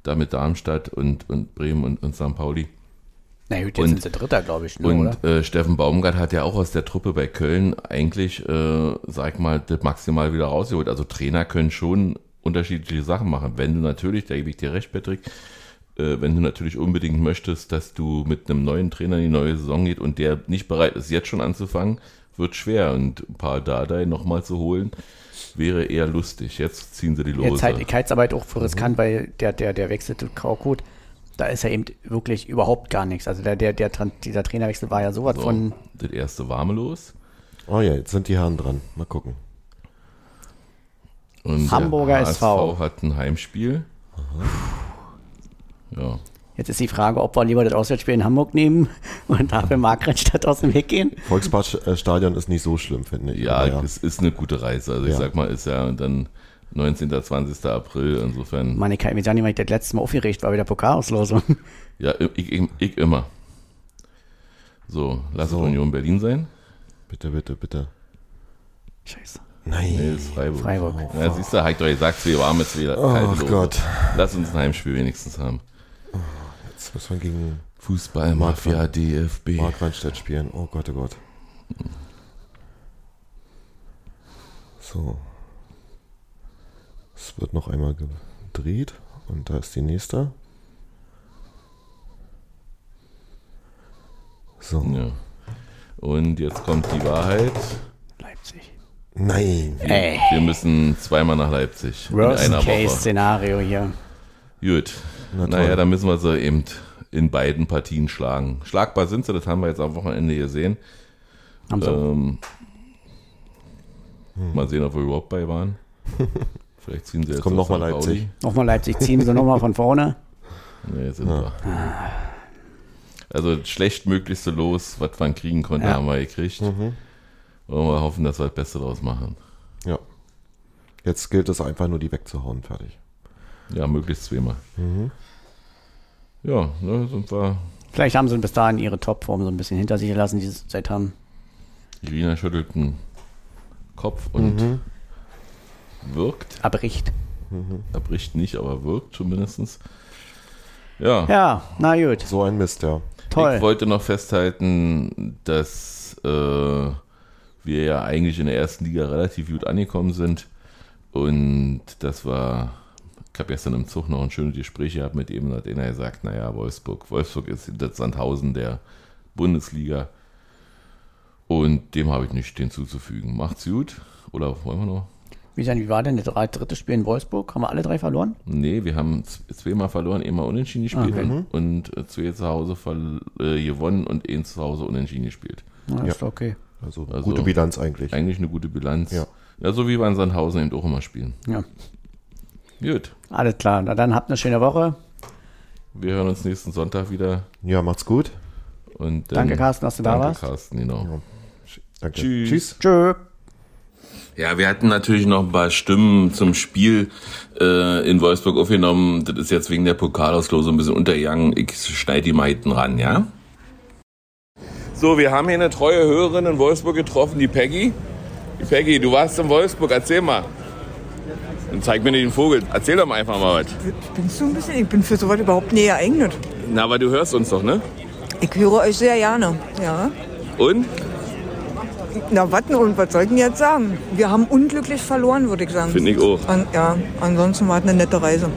da mit Darmstadt und, und Bremen und, und St. Pauli. Na gut, jetzt Und- sind sie Dritter, glaube ich, ne, Und äh, Steffen Baumgart hat ja auch aus der Truppe bei Köln eigentlich, äh, sag mal, das maximal wieder rausgeholt. Also Trainer können schon unterschiedliche Sachen machen. Wenn du natürlich, da gebe ich dir recht, Patrick, äh, wenn du natürlich unbedingt möchtest, dass du mit einem neuen Trainer in die neue Saison geht und der nicht bereit ist, jetzt schon anzufangen, wird schwer. Und ein paar Dardai nochmal zu holen, wäre eher lustig. Jetzt ziehen sie die Lose. Jetzt halt, halt auch für Mhm. riskant, weil der, der, der Wechsel zu Kraukut, da ist ja eben wirklich überhaupt gar nichts. Also der, der, der, dieser Trainerwechsel war ja sowas so, von, das erste warme Los. Oh ja, jetzt sind die Herren dran. Mal gucken. Und Hamburger der SV. HSV hat ein Heimspiel. Ja. Jetzt ist die Frage, ob wir lieber das Auswärtsspiel in Hamburg nehmen und dafür Markranstadt aus dem Weg gehen. Volksparkstadion ist nicht so schlimm, finde ich. Ja, Aber es ist eine gute Reise. Also ich Ja. sag mal, ist ja dann 19. 20. April, insofern. Mann, ich kann mich gar nicht, weil ich das letzte Mal aufgeregt war, wieder Pokalauslosung. Ja, ich, ich, ich immer. So, lass So. es Union Berlin sein. Bitte, bitte, bitte. Scheiße. Nein. Nee, ist Freiburg. Freiburg. Ja, siehst du, halt doch gesagt, wir warm jetzt wieder. kalte Oh Lose. Gott. Lass uns ein Heimspiel wenigstens haben. Jetzt muss man gegen Fußball, Mafia, DFB. Mark Reinstedt spielen. Oh Gott, oh Gott. So. Es wird noch einmal gedreht und da ist die nächste. So. Ja. Und jetzt kommt die Wahrheit. Leipzig. Nein. Ey, Wir müssen zweimal nach Leipzig. in Worst einer Case Woche. Szenario hier. Gut. Na naja, dann müssen wir sie eben in beiden Partien schlagen. Schlagbar sind sie, das haben wir jetzt am Wochenende gesehen. Haben sie. Ähm, Mal sehen, ob wir überhaupt bei waren. Vielleicht ziehen sie jetzt, kommt auf noch mal St. Pauli. Leipzig. Nochmal Leipzig ziehen sie nochmal von vorne. Nee, sind wir. Also das schlechtmöglichste Los, was man kriegen konnte, Ja. haben wir gekriegt. Mhm. Und wir hoffen, dass wir das Beste draus machen. Ja. Jetzt gilt es einfach nur, die wegzuhauen. Fertig. Ja, möglichst zweimal. Mhm. Ja, ne, sind wir. Vielleicht haben sie bis dahin ihre Topform so ein bisschen hinter sich gelassen, die sie seit haben. Irina schüttelt den Kopf und Mhm. Wirkt. Abbricht. Er bricht nicht, aber wirkt zumindest. Ja, Ja, na gut. So ein Mist, ja. Toll. ich wollte noch festhalten, dass äh, wir ja eigentlich in der ersten Liga relativ gut angekommen sind und das war, ich habe gestern im Zug noch ein schönes Gespräch gehabt mit ihm, hat einer gesagt, naja, Wolfsburg, Wolfsburg ist das Sandhausen der Bundesliga und dem habe ich nichts hinzuzufügen. Macht's gut oder wollen wir noch? Wie, sein, wie war denn das drei- dritte Spiel in Wolfsburg? Haben wir alle drei verloren? Nee, wir haben zweimal verloren, einmal unentschieden gespielt Okay. und, und äh, zwei zu Hause äh, gewonnen und ein zu Hause unentschieden gespielt. Na, ist okay. Also, Also- gute Bilanz eigentlich. Eigentlich eine gute Bilanz. Ja. Ja, so wie wir in Sandhausen eben auch immer spielen. Ja, Gut, alles klar. Na dann habt eine schöne Woche. wir hören uns nächsten Sonntag wieder. Ja, macht's gut. Und dann, Danke, Carsten, dass du da danke, warst. Carsten, genau. Danke. Tschüss. Tschüss. Tschö. Ja, wir hatten natürlich noch ein paar Stimmen zum Spiel äh, in Wolfsburg aufgenommen. Das ist jetzt wegen der Pokalauslosung ein bisschen untergegangen. Ich schneide die mal hinten ran, ja? So, wir haben hier eine treue Hörerin in Wolfsburg getroffen, die Peggy. Die Peggy, du warst in Wolfsburg, erzähl mal. Dann zeig mir den Vogel. Erzähl doch mal einfach mal was. Ich bin so ein bisschen, ich bin für sowas überhaupt nie geeignet. Na, aber du hörst uns doch, ne? Ich höre euch sehr gerne, ja. Und? Na, warten und was soll ich denn jetzt sagen? Wir haben unglücklich verloren, würde ich sagen. Finde ich auch. An, ja, ansonsten war es eine nette Reise.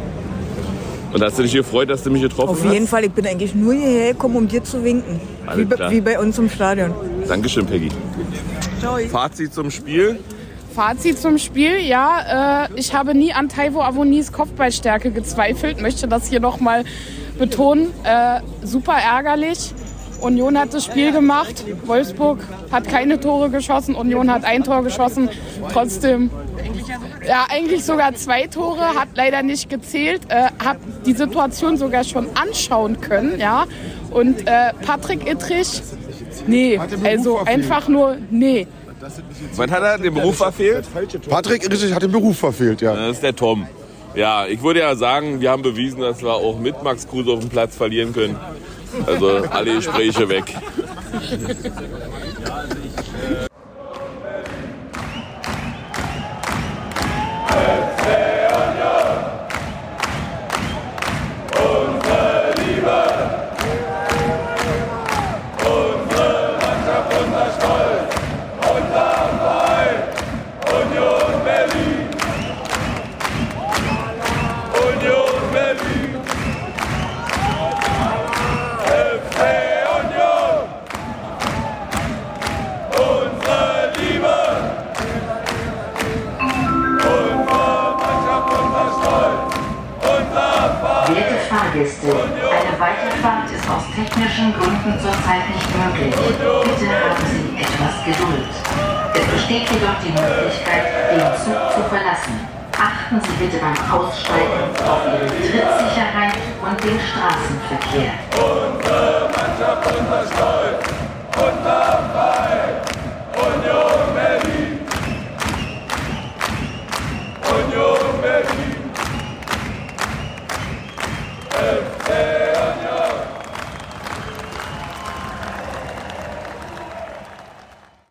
Und hast du dich gefreut, dass du mich getroffen Auf hast? jeden Fall, ich bin eigentlich nur hierher gekommen, um dir zu winken. Alles Wie, wie bei uns im Stadion. Dankeschön, Peggy. Ciao. Fazit zum Spiel. Fazit zum Spiel, ja, äh, ich habe nie an Taiwo Avonis Kopfballstärke gezweifelt, möchte das hier nochmal betonen. Äh, super ärgerlich. Union hat das Spiel gemacht, Wolfsburg hat keine Tore geschossen, Union hat ein Tor geschossen. Trotzdem, ja, eigentlich sogar zwei Tore, hat leider nicht gezählt, äh, hab die Situation sogar schon anschauen können, ja. Und äh, Patrick Ittrich, nee, also einfach nur nee. Was hat er? Den Beruf verfehlt? Patrick Ritschig hat den Beruf verfehlt, ja. Das ist der Tom. Ja, ich würde ja sagen, wir haben bewiesen, dass wir auch mit Max Kruse auf dem Platz verlieren können. Also alle Gespräche weg. technischen Gründen zurzeit nicht möglich. Bitte haben Sie etwas Geduld. Es besteht jedoch die Möglichkeit, den Zug zu verlassen. Achten Sie bitte beim Aussteigen auf Ihre Trittsicherheit und den Straßenverkehr. Unsere Mannschaft, unser Stolz, unser